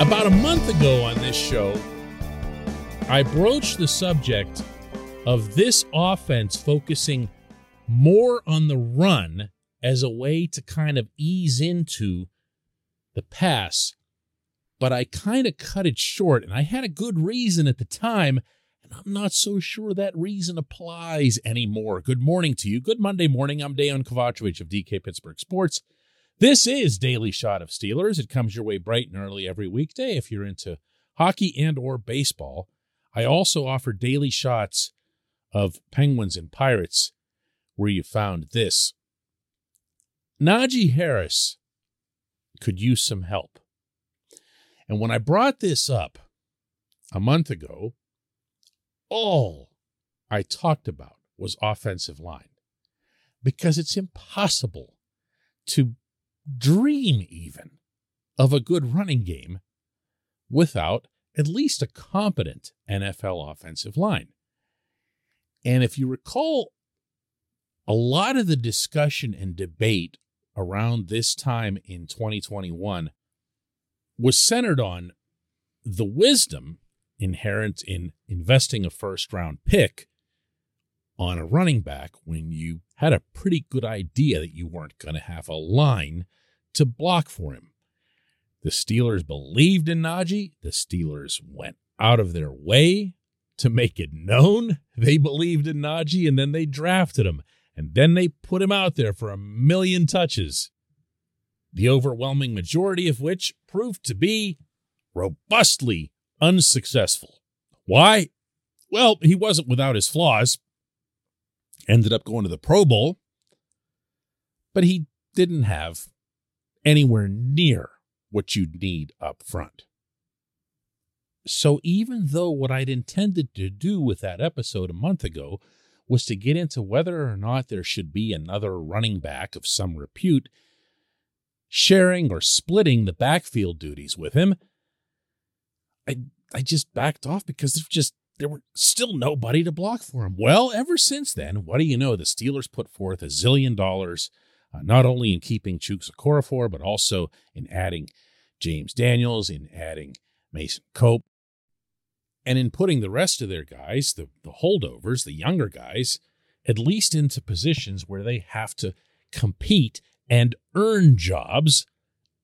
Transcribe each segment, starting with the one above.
About a month ago on this show, I broached the subject of this offense focusing more on the run as a way to kind of ease into the pass. But I kind of cut it short, and I had a good reason at the time, and I'm not so sure that reason applies anymore. Good morning to you. Good Monday morning. I'm Dejan Kovacevic of DK Pittsburgh Sports. This is Daily Shot of Steelers. It comes your way bright and early every weekday if you're into hockey and or baseball. I also offer daily shots of Penguins and Pirates where you found this. Najee Harris could use some help. And when I brought this up a month ago, all I talked about was offensive line because it's impossible to dream even of a good running game without at least a competent NFL offensive line. And if you recall, a lot of the discussion and debate around this time in 2021 was centered on the wisdom inherent in investing a first round pick on a running back when you had a pretty good idea that you weren't going to have a line to block for him. The Steelers believed in Najee. The Steelers went out of their way to make it known they believed in Najee, and then they drafted him. And then they put him out there for a million touches, the overwhelming majority of which proved to be robustly unsuccessful. Why? Well, he wasn't without his flaws ended up going to the Pro Bowl, but he didn't have anywhere near what you'd need up front. So, even though what I'd intended to do with that episode a month ago was to get into whether or not there should be another running back of some repute sharing or splitting the backfield duties with him, I, I just backed off because there's just there were still nobody to block for him. Well, ever since then, what do you know? The Steelers put forth a zillion dollars, uh, not only in keeping Chuks Okorafor, but also in adding James Daniels, in adding Mason Cole, and in putting the rest of their guys, the, the holdovers, the younger guys, at least into positions where they have to compete and earn jobs,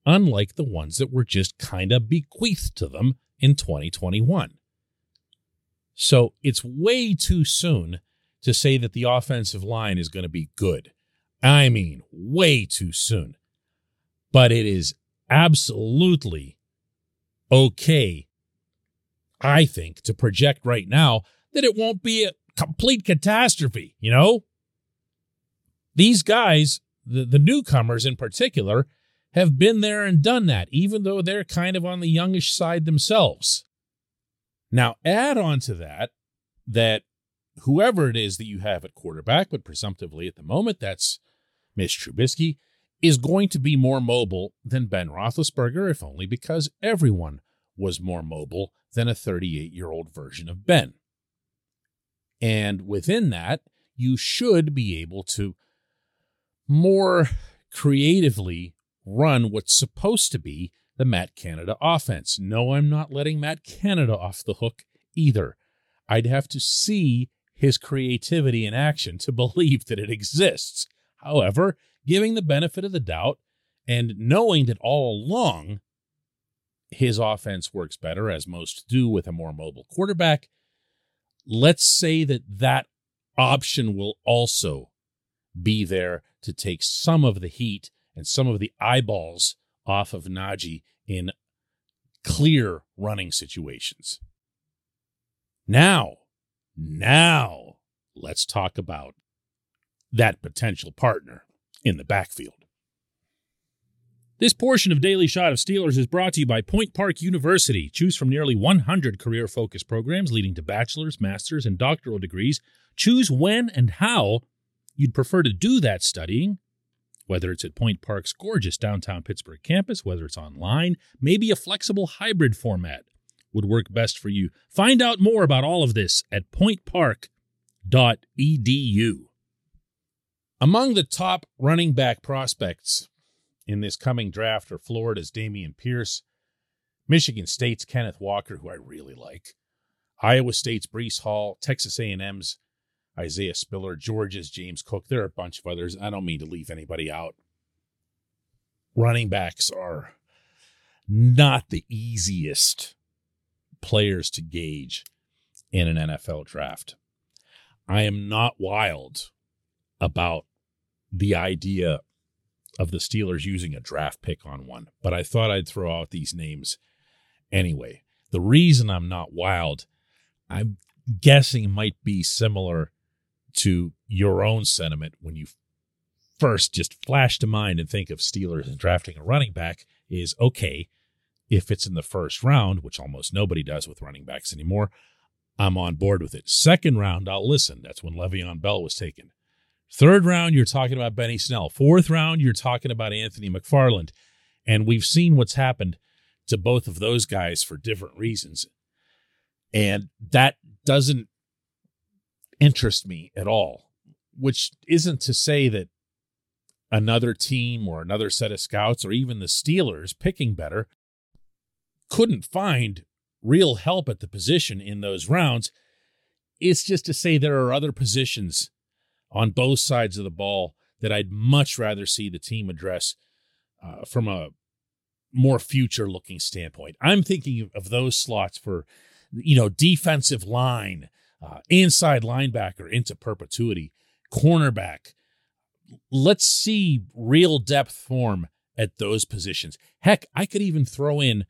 unlike the ones that were just kind of bequeathed to them in 2021. So it's way too soon to say that the offensive line is going to be good. I mean, way too soon. But it is absolutely okay, I think, to project right now that it won't be a complete catastrophe, you know? These guys, the, the newcomers in particular, have been there and done that, even though they're kind of on the youngish side themselves. Now, add on to that that whoever it is that you have at quarterback, but presumptively at the moment, that's Mitch Trubisky, is going to be more mobile than Ben Roethlisberger, if only because everyone was more mobile than a 38 year old version of Ben. And within that, you should be able to more creatively run what's supposed to be the Matt Canada offense. No, I'm not letting Matt Canada off the hook either. I'd have to see his creativity in action to believe that it exists. However, giving the benefit of the doubt and knowing that all along his offense works better, as most do with a more mobile quarterback, let's say that that option will also be there to take some of the heat and some of the eyeballs off of Najee in clear running situations. Now, now let's talk about that potential partner in the backfield. This portion of Daily Shot of Steelers is brought to you by Point Park University. Choose from nearly 100 career focused programs leading to bachelor's, master's, and doctoral degrees. Choose when and how you'd prefer to do that studying whether it's at Point Park's gorgeous downtown Pittsburgh campus, whether it's online, maybe a flexible hybrid format would work best for you. Find out more about all of this at pointpark.edu. Among the top running back prospects in this coming draft are Florida's Dameon Pierce, Michigan State's Kenneth Walker, who I really like. Iowa State's Breece Hall, Texas A&M's Isaiah Spiller, Georgia's James Cook. There are a bunch of others. I don't mean to leave anybody out. Running backs are not the easiest players to gauge in an NFL draft. I am not wild about the idea of the Steelers using a draft pick on one, but I thought I'd throw out these names anyway. The reason I'm not wild, I'm guessing might be similar to your own sentiment when you first just flash to mind and think of Steelers and drafting a running back is okay, if it's in the first round, which almost nobody does with running backs anymore, I'm on board with it. Second round, I'll listen. That's when Le'Veon Bell was taken. Third round, you're talking about Benny Snell. Fourth round, you're talking about Anthony McFarland. And we've seen what's happened to both of those guys for different reasons. And that doesn't interest me at all, which isn't to say that another team or another set of scouts or even the Steelers picking better couldn't find real help at the position in those rounds. It's just to say there are other positions on both sides of the ball that I'd much rather see the team address uh, from a more future looking standpoint. I'm thinking of those slots for, you know, defensive line, uh, inside linebacker into perpetuity, cornerback. Let's see real depth form at those positions. Heck, I could even throw in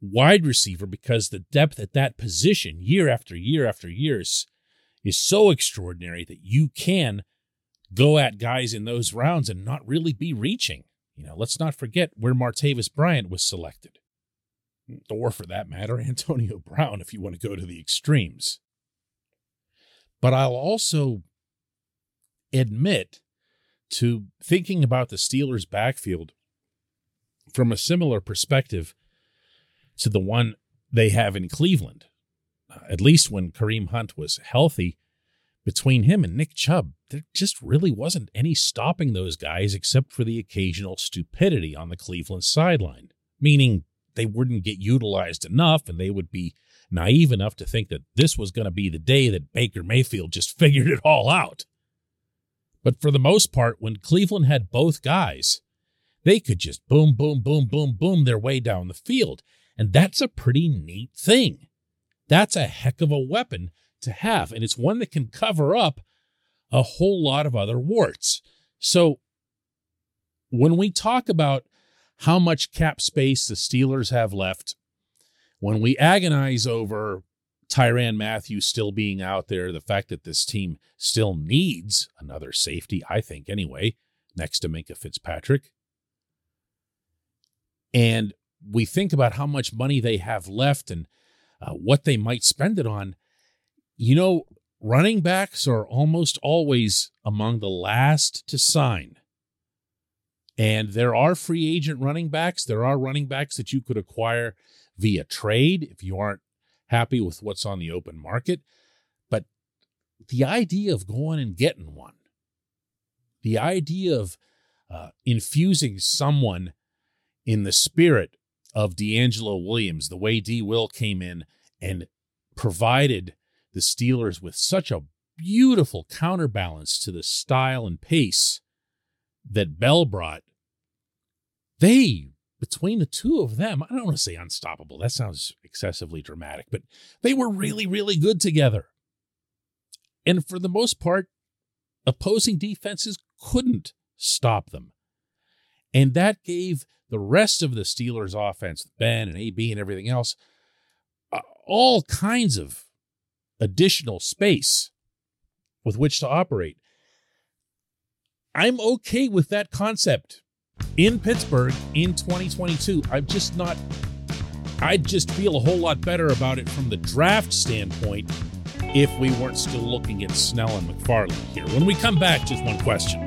wide receiver because the depth at that position year after year after years is so extraordinary that you can go at guys in those rounds and not really be reaching. You know, let's not forget where Martavis Bryant was selected. Or for that matter, Antonio Brown, if you want to go to the extremes. But I'll also admit to thinking about the Steelers' backfield from a similar perspective to the one they have in Cleveland. Uh, at least when Kareem Hunt was healthy, between him and Nick Chubb, there just really wasn't any stopping those guys except for the occasional stupidity on the Cleveland sideline, meaning they wouldn't get utilized enough and they would be naive enough to think that this was going to be the day that Baker Mayfield just figured it all out. But for the most part, when Cleveland had both guys, they could just boom, boom, boom, boom, boom their way down the field. And that's a pretty neat thing. That's a heck of a weapon to have. And it's one that can cover up a whole lot of other warts. So when we talk about how much cap space the Steelers have left, when we agonize over Tyrann Mathieu still being out there, the fact that this team still needs another safety, I think anyway, next to Minkah Fitzpatrick. And we think about how much money they have left and uh, what they might spend it on, you know, running backs are almost always among the last to sign. And there are free agent running backs. There are running backs that you could acquire via trade if you aren't happy with what's on the open market. But the idea of going and getting one, the idea of uh, infusing someone in the spirit of DeAngelo Williams, the way D. Will came in and provided the Steelers with such a beautiful counterbalance to the style and pace that Bell brought. They, between the two of them, I don't want to say unstoppable. That sounds excessively dramatic, but they were really, really good together. And for the most part, opposing defenses couldn't stop them. And that gave the rest of the Steelers offense, Ben and AB and everything else, all kinds of additional space with which to operate. I'm okay with that concept in Pittsburgh in 2022. I'm just not, I'd just feel a whole lot better about it from the draft standpoint if we weren't still looking at Snell and McFarland here. When we come back, just one question.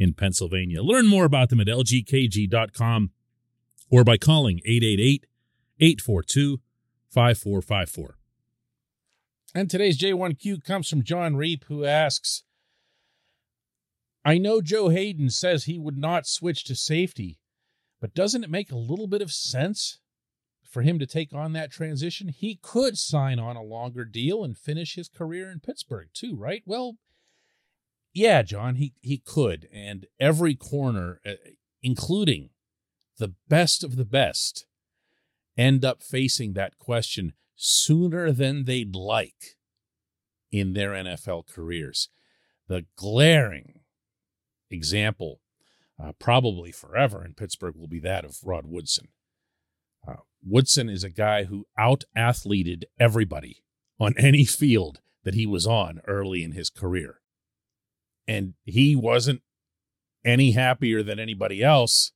in Pennsylvania. Learn more about them at lgkg.com or by calling 888 842 5454. And today's J1Q comes from John Reap, who asks I know Joe Haden says he would not switch to safety, but doesn't it make a little bit of sense for him to take on that transition? He could sign on a longer deal and finish his career in Pittsburgh, too, right? Well, yeah, John, he, he could. And every corner, uh, including the best of the best, end up facing that question sooner than they'd like in their NFL careers. The glaring example, uh, probably forever in Pittsburgh, will be that of Rod Woodson. Uh, Woodson is a guy who out athleted everybody on any field that he was on early in his career. And he wasn't any happier than anybody else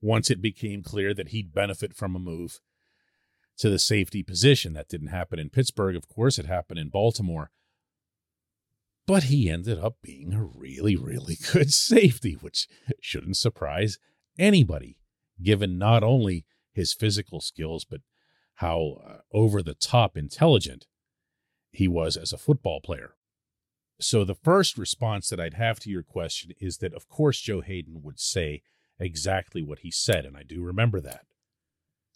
once it became clear that he'd benefit from a move to the safety position. That didn't happen in Pittsburgh, of course, it happened in Baltimore. But he ended up being a really, really good safety, which shouldn't surprise anybody, given not only his physical skills, but how uh, over the top intelligent he was as a football player. So, the first response that I'd have to your question is that, of course, Joe Haden would say exactly what he said, and I do remember that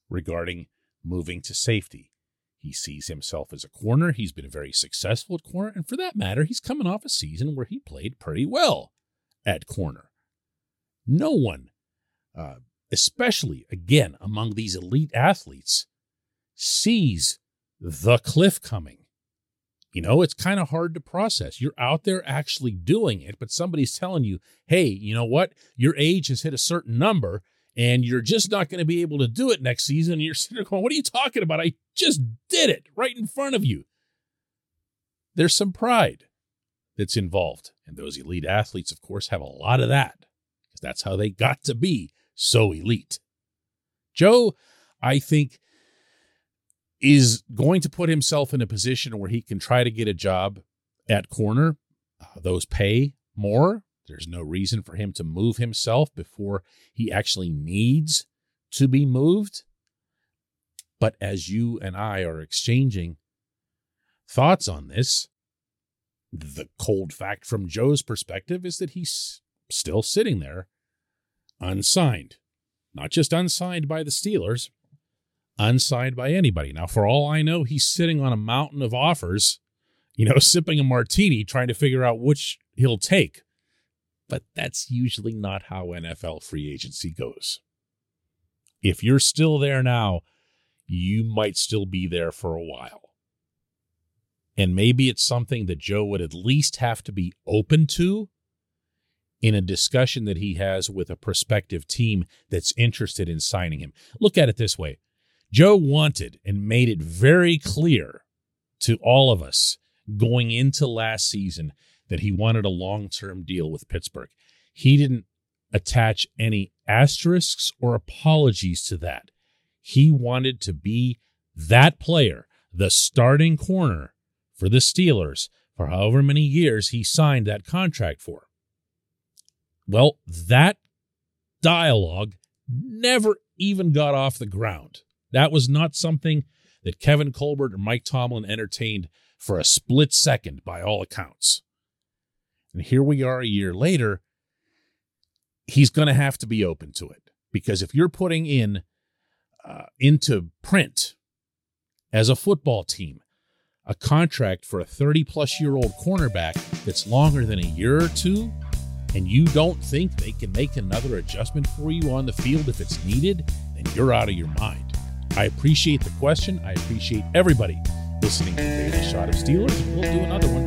regarding moving to safety. He sees himself as a corner. He's been very successful at corner. And for that matter, he's coming off a season where he played pretty well at corner. No one, uh, especially again among these elite athletes, sees the cliff coming. You know, it's kind of hard to process. You're out there actually doing it, but somebody's telling you, hey, you know what? Your age has hit a certain number and you're just not going to be able to do it next season. And you're sitting there going, What are you talking about? I just did it right in front of you. There's some pride that's involved. And those elite athletes, of course, have a lot of that because that's how they got to be so elite. Joe, I think, is going to put himself in a position where he can try to get a job at corner. Uh, those pay more. There's no reason for him to move himself before he actually needs to be moved. But as you and I are exchanging thoughts on this, the cold fact from Joe's perspective is that he's still sitting there unsigned. Not just unsigned by the Steelers, unsigned by anybody. Now, for all I know, he's sitting on a mountain of offers, you know, sipping a martini, trying to figure out which he'll take but that's usually not how NFL free agency goes. If you're still there now, you might still be there for a while. And maybe it's something that Joe would at least have to be open to in a discussion that he has with a prospective team that's interested in signing him. Look at it this way Joe wanted and made it very clear to all of us going into last season that he wanted a long term deal with Pittsburgh. He didn't attach any asterisks or apologies to that. He wanted to be that player, the starting corner for the Steelers for however many years he signed that contract for. Well, that dialogue never even got off the ground. That was not something that Kevin Colbert or Mike Tomlin entertained for a split second, by all accounts. And here we are a year later. He's going to have to be open to it because if you're putting in uh, into print as a football team a contract for a 30 plus year old cornerback that's longer than a year or two, and you don't think they can make another adjustment for you on the field if it's needed, then you're out of your mind. I appreciate the question. I appreciate everybody listening to the Daily Shot of Steelers. We'll do another one